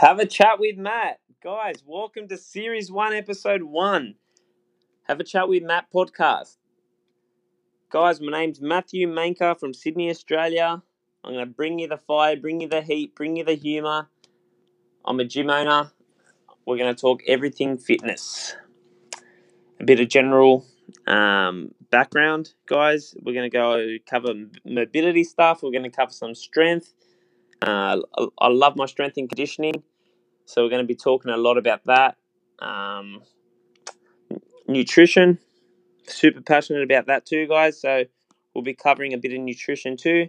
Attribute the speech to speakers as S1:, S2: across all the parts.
S1: Have a chat with Matt. Guys, welcome to Series 1, Episode 1. Have a chat with Matt podcast. Guys, my name's Matthew Manker from Sydney, Australia. I'm going to bring you the fire, bring you the heat, bring you the humour. I'm a gym owner. We're going to talk everything fitness. A bit of general um, background, guys. We're going to go cover mobility stuff. We're going to cover some strength. Uh, I love my strength and conditioning. So we're going to be talking a lot about that. Um, nutrition, super passionate about that too, guys. So we'll be covering a bit of nutrition too.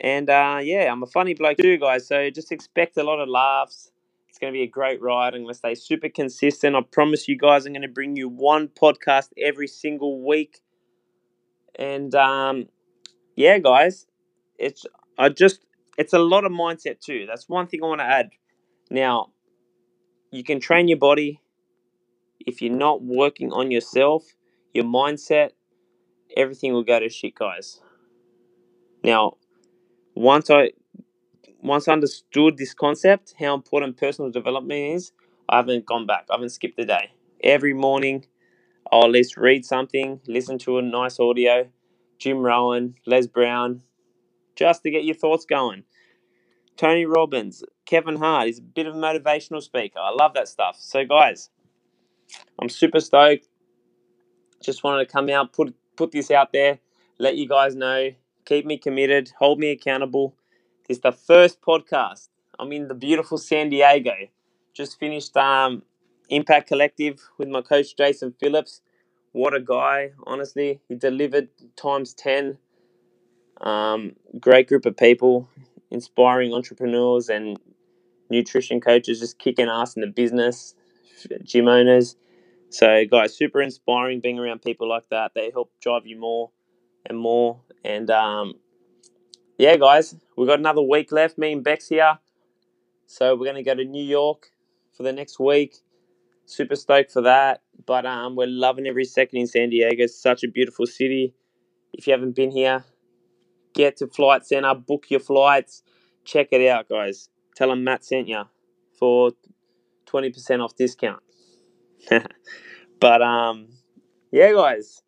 S1: And uh, yeah, I'm a funny bloke too, guys. So just expect a lot of laughs. It's going to be a great ride. I'm going to stay super consistent. I promise you guys, I'm going to bring you one podcast every single week. And um, yeah, guys, it's I just it's a lot of mindset too. That's one thing I want to add. Now, you can train your body if you're not working on yourself, your mindset, everything will go to shit, guys. Now, once I once I understood this concept, how important personal development is, I haven't gone back. I haven't skipped a day. Every morning, I'll at least read something, listen to a nice audio, Jim Rohn, Les Brown, just to get your thoughts going. Tony Robbins, Kevin Hart is a bit of a motivational speaker. I love that stuff. So, guys, I'm super stoked. Just wanted to come out, put put this out there, let you guys know, keep me committed, hold me accountable. It's the first podcast. I'm in the beautiful San Diego. Just finished um, Impact Collective with my coach Jason Phillips. What a guy, honestly. He delivered times 10. Um, great group of people inspiring entrepreneurs and nutrition coaches just kicking ass in the business, gym owners. So, guys, super inspiring being around people like that. They help drive you more and more. And um, yeah, guys, we've got another week left. Me and Bex here. So, we're going to go to New York for the next week. Super stoked for that. But um, we're loving every second in San Diego. It's such a beautiful city. If you haven't been here, get to Flight Center, book your flights, check it out, guys. Tell them Matt sent you for 20% off discount. but um, yeah, guys.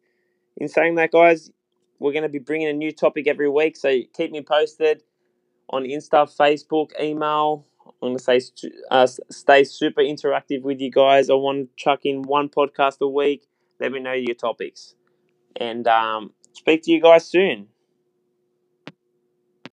S1: In saying that, guys, we're going to be bringing a new topic every week. So keep me posted on Insta, Facebook, email. I'm going to say uh, stay super interactive with you guys. I want to chuck in one podcast a week. Let me know your topics. And um, speak to you guys soon.